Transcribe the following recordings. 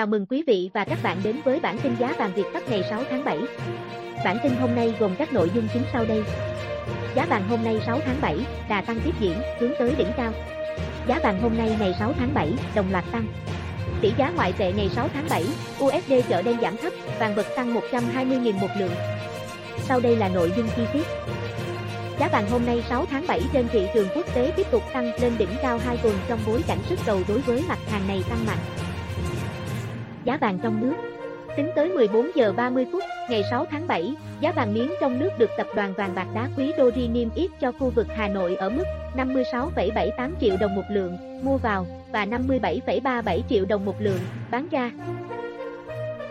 Chào mừng quý vị và các bạn đến với bản tin giá vàng Việt Bắc ngày 6 tháng 7. Bản tin hôm nay gồm các nội dung chính sau đây. Giá vàng hôm nay 6 tháng 7, đà tăng tiếp diễn, hướng tới đỉnh cao. Giá vàng hôm nay ngày 6 tháng 7, đồng loạt tăng. Tỷ giá ngoại tệ ngày 6 tháng 7, USD chợ đen giảm thấp, vàng bật tăng 120.000 một lượng. Sau đây là nội dung chi tiết. Giá vàng hôm nay 6 tháng 7 trên thị trường quốc tế tiếp tục tăng lên đỉnh cao 2 tuần trong bối cảnh sức cầu đối với mặt hàng này tăng mạnh. Giá vàng trong nước Tính tới 14 giờ 30 phút, ngày 6 tháng 7, giá vàng miếng trong nước được tập đoàn vàng bạc đá quý Doji niêm yết cho khu vực Hà Nội ở mức 56,78 triệu đồng một lượng mua vào và 57,37 triệu đồng một lượng bán ra.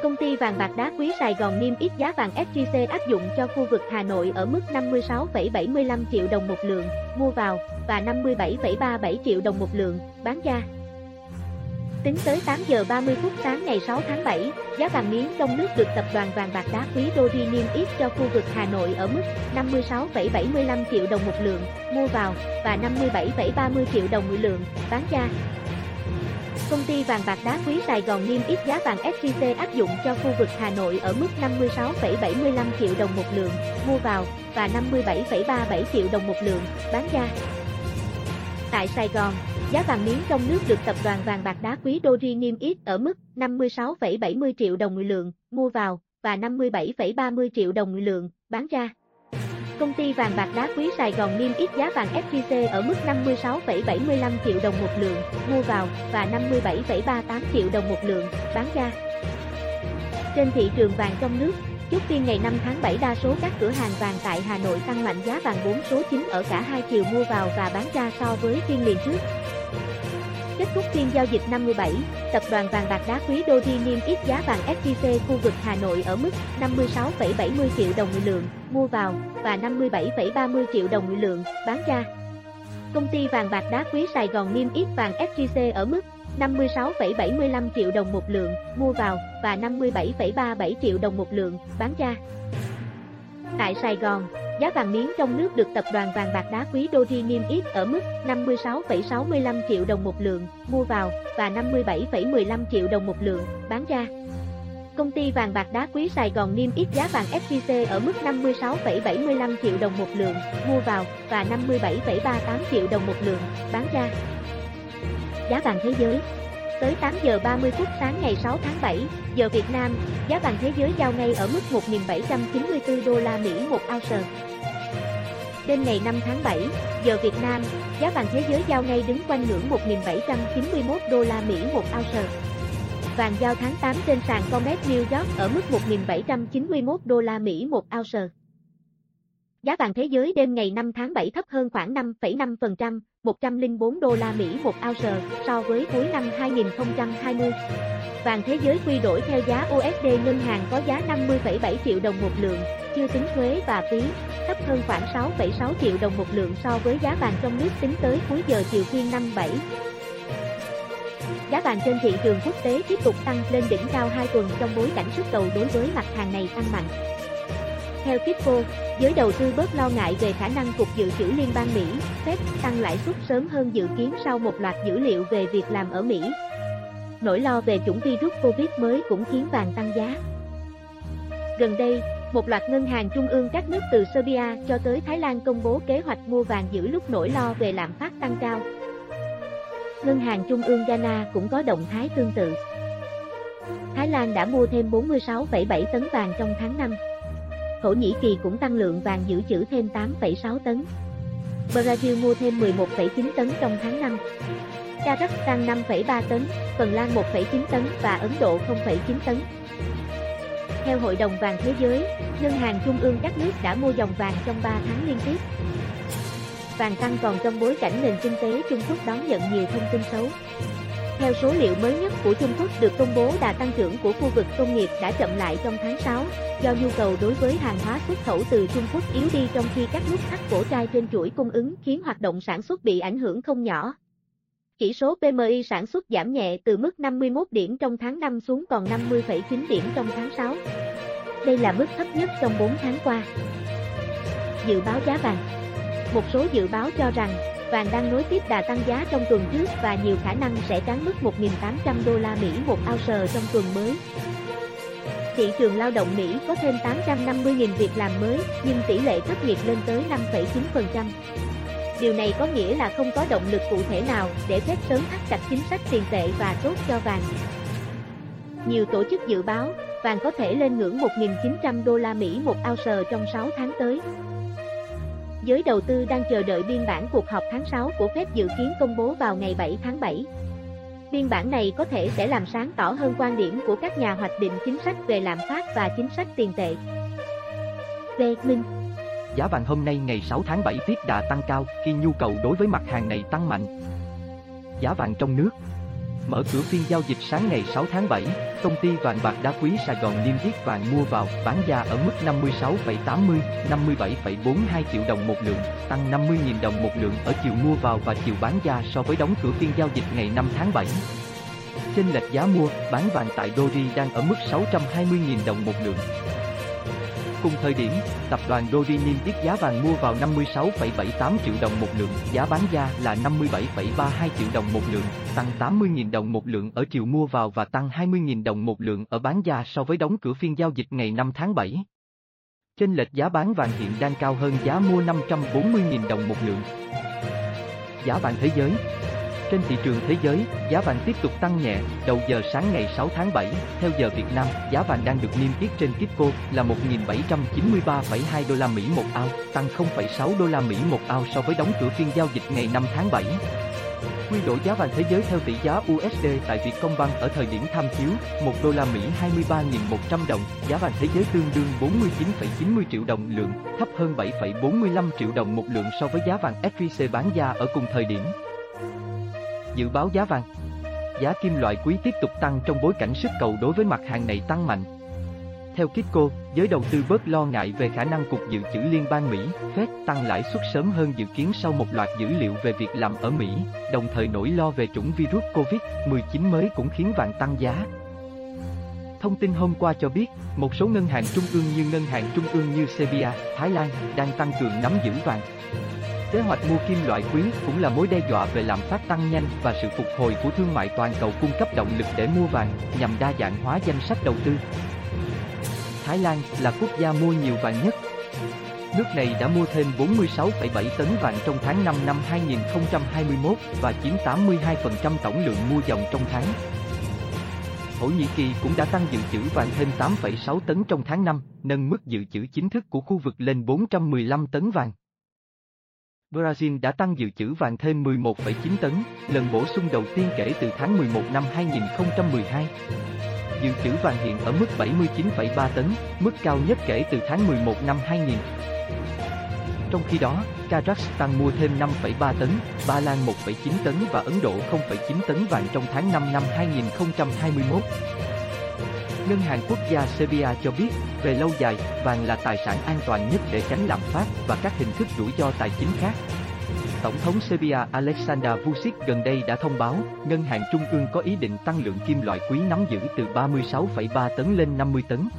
Công ty vàng bạc đá quý Sài Gòn niêm yết giá vàng SJC áp dụng cho khu vực Hà Nội ở mức 56,75 triệu đồng một lượng mua vào và 57,37 triệu đồng một lượng bán ra. Tính tới 8 giờ 30 phút sáng ngày 6 tháng 7, giá vàng miếng trong nước được tập đoàn vàng bạc đá quý Doji niêm yết cho khu vực Hà Nội ở mức 56,75 triệu đồng một lượng mua vào và 57,30 triệu đồng một lượng bán ra. Công ty vàng bạc đá quý Sài Gòn niêm yết giá vàng SJC áp dụng cho khu vực Hà Nội ở mức 56,75 triệu đồng một lượng mua vào và 57,37 triệu đồng một lượng bán ra. Tại Sài Gòn, giá vàng miếng trong nước được tập đoàn vàng bạc đá quý Doji niêm yết ở mức 56,70 triệu đồng một lượng mua vào và 57,30 triệu đồng một lượng bán ra. Công ty vàng bạc đá quý Sài Gòn niêm yết giá vàng SJC ở mức 56,75 triệu đồng một lượng mua vào và 57,38 triệu đồng một lượng bán ra. Trên thị trường vàng trong nước, chốt phiên ngày 5 tháng 7 đa số các cửa hàng vàng tại Hà Nội tăng mạnh giá vàng 4 số 9 ở cả hai chiều mua vào và bán ra so với phiên liền trước. Kết thúc phiên giao dịch 57, tập đoàn vàng bạc đá quý Doji niêm yết giá vàng SJC khu vực Hà Nội ở mức 56,70 triệu đồng một lượng mua vào và 57,30 triệu đồng một lượng bán ra. Công ty vàng bạc đá quý Sài Gòn niêm yết vàng SJC ở mức 56,75 triệu đồng một lượng mua vào và 57,37 triệu đồng một lượng bán ra. Tại Sài Gòn, giá vàng miếng trong nước được tập đoàn vàng bạc đá quý Doji niêm yết ở mức 56,65 triệu đồng một lượng mua vào và 57,15 triệu đồng một lượng bán ra. Công ty vàng bạc đá quý Sài Gòn niêm yết giá vàng SJC ở mức 56,75 triệu đồng một lượng mua vào và 57,38 triệu đồng một lượng bán ra. Giá vàng thế giới Tới 8 giờ 30 phút sáng ngày 6 tháng 7, giờ Việt Nam, giá vàng thế giới giao ngay ở mức 1.794 đô la Mỹ một ounce. Đêm ngày 5 tháng 7, giờ Việt Nam, giá vàng thế giới giao ngay đứng quanh ngưỡng 1.791 đô la Mỹ một ounce. Vàng giao tháng 8 trên sàn Comex New York ở mức 1.791 đô la Mỹ một ounce. Giá vàng thế giới đêm ngày 5 tháng 7 thấp hơn khoảng 5,5%, 104 đô la Mỹ một ounce so với cuối năm 2020. Vàng thế giới quy đổi theo giá USD ngân hàng có giá 50,7 triệu đồng một lượng, chưa tính thuế và phí, thấp hơn khoảng 6,6 triệu đồng một lượng so với giá vàng trong nước tính tới cuối giờ chiều phiên năm 7. Giá vàng trên thị trường quốc tế tiếp tục tăng lên đỉnh cao 2 tuần trong bối cảnh sức cầu đối với mặt hàng này tăng mạnh. Theo Kitco, giới đầu tư bớt lo ngại về khả năng Cục Dự trữ Liên bang Mỹ, Fed tăng lãi suất sớm hơn dự kiến sau một loạt dữ liệu về việc làm ở Mỹ. Nỗi lo về chủng virus Covid mới cũng khiến vàng tăng giá. Gần đây, một loạt ngân hàng trung ương các nước từ Serbia cho tới Thái Lan công bố kế hoạch mua vàng giữ lúc nỗi lo về lạm phát tăng cao. Ngân hàng trung ương Ghana cũng có động thái tương tự. Thái Lan đã mua thêm 46,7 tấn vàng trong tháng 5. Thổ Nhĩ Kỳ cũng tăng lượng vàng giữ trữ thêm 8,6 tấn. Brazil mua thêm 11,9 tấn trong tháng 5. Kazakhstan 5,3 tấn, Phần Lan 1,9 tấn và Ấn Độ 0,9 tấn. Theo Hội đồng vàng thế giới, ngân hàng trung ương các nước đã mua dòng vàng trong 3 tháng liên tiếp. Vàng tăng còn trong bối cảnh nền kinh tế Trung Quốc đón nhận nhiều thông tin xấu. Theo số liệu mới nhất của Trung Quốc được công bố đà tăng trưởng của khu vực công nghiệp đã chậm lại trong tháng 6, do nhu cầu đối với hàng hóa xuất khẩu từ Trung Quốc yếu đi trong khi các nút thắt cổ trai trên chuỗi cung ứng khiến hoạt động sản xuất bị ảnh hưởng không nhỏ. Chỉ số PMI sản xuất giảm nhẹ từ mức 51 điểm trong tháng 5 xuống còn 50,9 điểm trong tháng 6. Đây là mức thấp nhất trong 4 tháng qua. Dự báo giá vàng Một số dự báo cho rằng, vàng đang nối tiếp đà tăng giá trong tuần trước và nhiều khả năng sẽ cán mức 1.800 đô la Mỹ một ounce trong tuần mới. Thị trường lao động Mỹ có thêm 850.000 việc làm mới, nhưng tỷ lệ thất nghiệp lên tới 5,9%. Điều này có nghĩa là không có động lực cụ thể nào để phép sớm áp đặt chính sách tiền tệ và tốt cho vàng. Nhiều tổ chức dự báo, vàng có thể lên ngưỡng 1.900 đô la Mỹ một ounce trong 6 tháng tới. Giới đầu tư đang chờ đợi biên bản cuộc họp tháng 6 của Fed dự kiến công bố vào ngày 7 tháng 7. Biên bản này có thể sẽ làm sáng tỏ hơn quan điểm của các nhà hoạch định chính sách về lạm phát và chính sách tiền tệ. Lê Minh, Giá vàng hôm nay ngày 6 tháng 7 tiếp đà tăng cao khi nhu cầu đối với mặt hàng này tăng mạnh. Giá vàng trong nước Mở cửa phiên giao dịch sáng ngày 6 tháng 7, công ty vàng bạc đá quý Sài Gòn niêm yết vàng mua vào, bán ra ở mức 56,80, 57,42 triệu đồng một lượng, tăng 50.000 đồng một lượng ở chiều mua vào và chiều bán ra so với đóng cửa phiên giao dịch ngày 5 tháng 7. Trên lệch giá mua, bán vàng tại Doji đang ở mức 620.000 đồng một lượng. Cùng thời điểm, tập đoàn Doji niêm yết giá vàng mua vào 56,78 triệu đồng một lượng, giá bán ra là 57,32 triệu đồng một lượng, tăng 80.000 đồng một lượng ở chiều mua vào và tăng 20.000 đồng một lượng ở bán ra so với đóng cửa phiên giao dịch ngày 5 tháng 7. Trên lệch giá bán vàng hiện đang cao hơn giá mua 540.000 đồng một lượng. Giá vàng thế giới trên thị trường thế giới, giá vàng tiếp tục tăng nhẹ, đầu giờ sáng ngày 6 tháng 7, theo giờ Việt Nam, giá vàng đang được niêm yết trên Kitco là 1.793,2 đô la Mỹ một ao, tăng 0,6 đô la Mỹ một ao so với đóng cửa phiên giao dịch ngày 5 tháng 7. Quy đổi giá vàng thế giới theo tỷ giá USD tại Vietcombank ở thời điểm tham chiếu, 1 đô la Mỹ 23.100 đồng, giá vàng thế giới tương đương 49,90 triệu đồng lượng, thấp hơn 7,45 triệu đồng một lượng so với giá vàng SJC bán ra ở cùng thời điểm. Dự báo giá vàng Giá kim loại quý tiếp tục tăng trong bối cảnh sức cầu đối với mặt hàng này tăng mạnh. Theo Kitco, giới đầu tư bớt lo ngại về khả năng Cục Dự trữ Liên bang Mỹ, Fed tăng lãi suất sớm hơn dự kiến sau một loạt dữ liệu về việc làm ở Mỹ, đồng thời nỗi lo về chủng virus COVID-19 mới cũng khiến vàng tăng giá. Thông tin hôm qua cho biết, một số ngân hàng trung ương như ngân hàng trung ương như Serbia, Thái Lan đang tăng cường nắm giữ vàng. Kế hoạch mua kim loại quý cũng là mối đe dọa về lạm phát tăng nhanh và sự phục hồi của thương mại toàn cầu cung cấp động lực để mua vàng, nhằm đa dạng hóa danh sách đầu tư. Thái Lan là quốc gia mua nhiều vàng nhất. Nước này đã mua thêm 46,7 tấn vàng trong tháng 5 năm 2021 và chiếm 82% tổng lượng mua dòng trong tháng. Thổ Nhĩ Kỳ cũng đã tăng dự trữ vàng thêm 8,6 tấn trong tháng 5, nâng mức dự trữ chính thức của khu vực lên 415 tấn vàng. Brazil đã tăng dự trữ vàng thêm 11,9 tấn, lần bổ sung đầu tiên kể từ tháng 11 năm 2012. Dự trữ vàng hiện ở mức 79,3 tấn, mức cao nhất kể từ tháng 11 năm 2000. Trong khi đó, Kazakhstan mua thêm 5,3 tấn, Ba Lan 1,9 tấn và Ấn Độ 0,9 tấn vàng trong tháng 5 năm 2021. Ngân hàng Quốc gia Serbia cho biết, về lâu dài, vàng là tài sản an toàn nhất để tránh lạm phát và các hình thức rủi ro tài chính khác. Tổng thống Serbia Aleksandar Vučić gần đây đã thông báo, ngân hàng trung ương có ý định tăng lượng kim loại quý nắm giữ từ 36,3 tấn lên 50 tấn.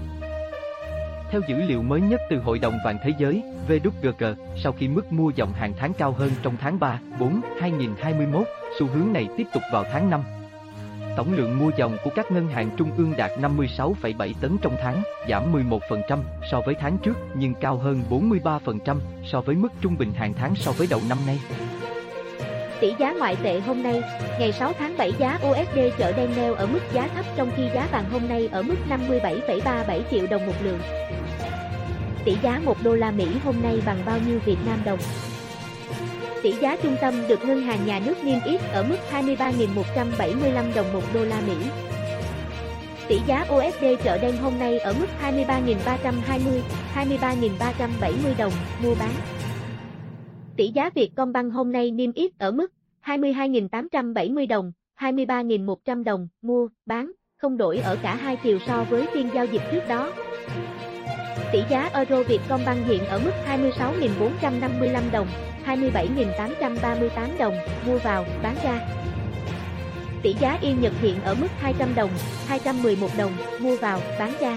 Theo dữ liệu mới nhất từ Hội đồng Vàng Thế giới, VWG, sau khi mức mua dòng hàng tháng cao hơn trong tháng 3, 4, 2021, xu hướng này tiếp tục vào tháng 5. Tổng lượng mua dòng của các ngân hàng trung ương đạt 56,7 tấn trong tháng, giảm 11% so với tháng trước nhưng cao hơn 43% so với mức trung bình hàng tháng so với đầu năm nay. Tỷ giá ngoại tệ hôm nay, ngày 6 tháng 7 giá USD chợ đen neo ở mức giá thấp trong khi giá vàng hôm nay ở mức 57,37 triệu đồng một lượng. Tỷ giá 1 đô la Mỹ hôm nay bằng bao nhiêu Việt Nam đồng? Tỷ giá trung tâm được ngân hàng nhà nước niêm yết ở mức 23.175 đồng 1 đô la Mỹ. Tỷ giá USD chợ đen hôm nay ở mức 23.320, 23.370 đồng mua bán. Tỷ giá Vietcombank hôm nay niêm yết ở mức 22.870 đồng, 23.100 đồng mua, bán, không đổi ở cả hai chiều so với phiên giao dịch trước đó. Tỷ giá euro Vietcombank hiện ở mức 26.455 đồng, 27.838 đồng, mua vào, bán ra. Tỷ giá Yên Nhật hiện ở mức 200 đồng, 211 đồng, mua vào, bán ra.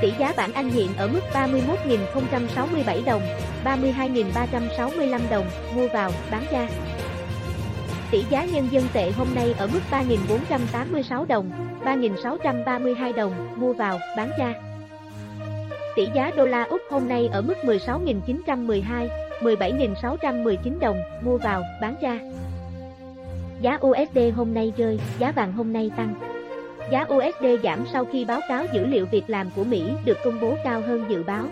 Tỷ giá bảng Anh hiện ở mức 31.067 đồng, 32.365 đồng, mua vào, bán ra. Tỷ giá nhân dân tệ hôm nay ở mức 3.486 đồng, 3.632 đồng, mua vào, bán ra. Tỷ giá đô la Úc hôm nay ở mức 16.912, 17.619 đồng, mua vào, bán ra. Giá USD hôm nay rơi, giá vàng hôm nay tăng. Giá USD giảm sau khi báo cáo dữ liệu việc làm của Mỹ được công bố cao hơn dự báo.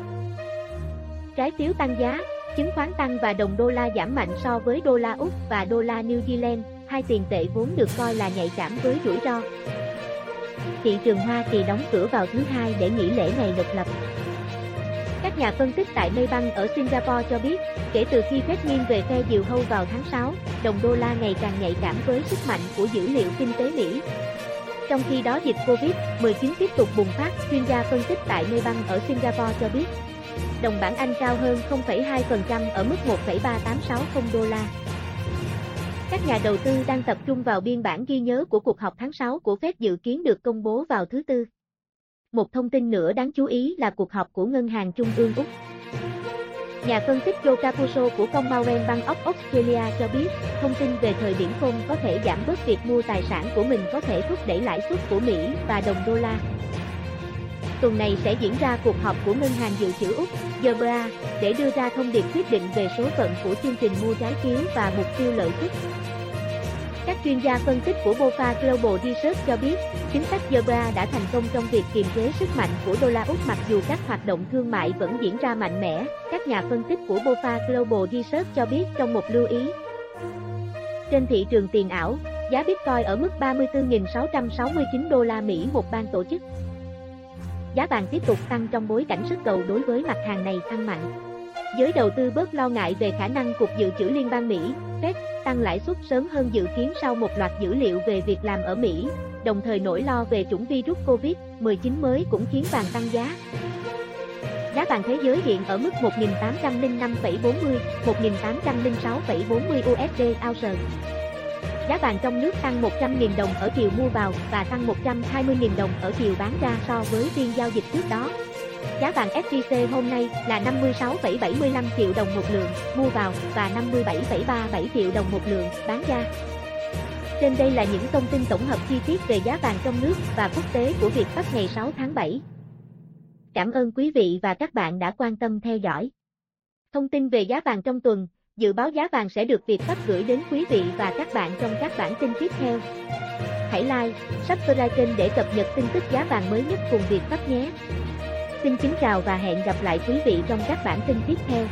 Trái phiếu tăng giá, chứng khoán tăng và đồng đô la giảm mạnh so với đô la Úc và đô la New Zealand, hai tiền tệ vốn được coi là nhạy cảm với rủi ro. Thị trường Hoa Kỳ đóng cửa vào thứ hai để nghỉ lễ ngày độc lập. Các nhà phân tích tại Maybank ở Singapore cho biết, kể từ khi Fed nghiêng về phe diều hâu vào tháng 6, đồng đô la ngày càng nhạy cảm với sức mạnh của dữ liệu kinh tế Mỹ. Trong khi đó dịch Covid-19 tiếp tục bùng phát, chuyên gia phân tích tại Maybank ở Singapore cho biết, đồng bảng Anh cao hơn 0,2% ở mức 1,3860 đô la. Các nhà đầu tư đang tập trung vào biên bản ghi nhớ của cuộc họp tháng 6 của Fed dự kiến được công bố vào thứ Tư. Một thông tin nữa đáng chú ý là cuộc họp của Ngân hàng Trung ương Úc. Nhà phân tích Joe Capuzzo của Commonwealth Bank of Australia cho biết, thông tin về thời điểm khôn có thể giảm bớt việc mua tài sản của mình có thể thúc đẩy lãi suất của Mỹ và đồng đô la. Tuần này sẽ diễn ra cuộc họp của Ngân hàng Dự trữ Úc, GBA, để đưa ra thông điệp quyết định về số phận của chương trình mua trái phiếu và mục tiêu lợi suất. Các chuyên gia phân tích của BOFA Global Research cho biết, chính sách Zebra đã thành công trong việc kiềm chế sức mạnh của đô la Úc mặc dù các hoạt động thương mại vẫn diễn ra mạnh mẽ. Các nhà phân tích của BOFA Global Research cho biết trong một lưu ý. Trên thị trường tiền ảo, giá Bitcoin ở mức 34.669 đô la Mỹ một ban tổ chức. Giá vàng tiếp tục tăng trong bối cảnh sức cầu đối với mặt hàng này tăng mạnh. Giới đầu tư bớt lo ngại về khả năng Cục Dự trữ Liên bang Mỹ, Fed, tăng lãi suất sớm hơn dự kiến sau một loạt dữ liệu về việc làm ở Mỹ, đồng thời nỗi lo về chủng virus COVID-19 mới cũng khiến vàng tăng giá. Giá vàng thế giới hiện ở mức 1.805,40, 1.806,40 USD ounce. Giá vàng trong nước tăng 100.000 đồng ở chiều mua vào và tăng 120.000 đồng ở chiều bán ra so với phiên giao dịch trước đó. Giá vàng SJC hôm nay là 56,75 triệu đồng một lượng mua vào và 57,37 triệu đồng một lượng bán ra. Trên đây là những thông tin tổng hợp chi tiết về giá vàng trong nước và quốc tế của Việt Bắc ngày 6 tháng 7. Cảm ơn quý vị và các bạn đã quan tâm theo dõi. Thông tin về giá vàng trong tuần, dự báo giá vàng sẽ được Việt Bắc gửi đến quý vị và các bạn trong các bản tin tiếp theo. Hãy like, subscribe kênh để cập nhật tin tức giá vàng mới nhất cùng Việt Bắc nhé. Xin kính chào và hẹn gặp lại quý vị trong các bản tin tiếp theo.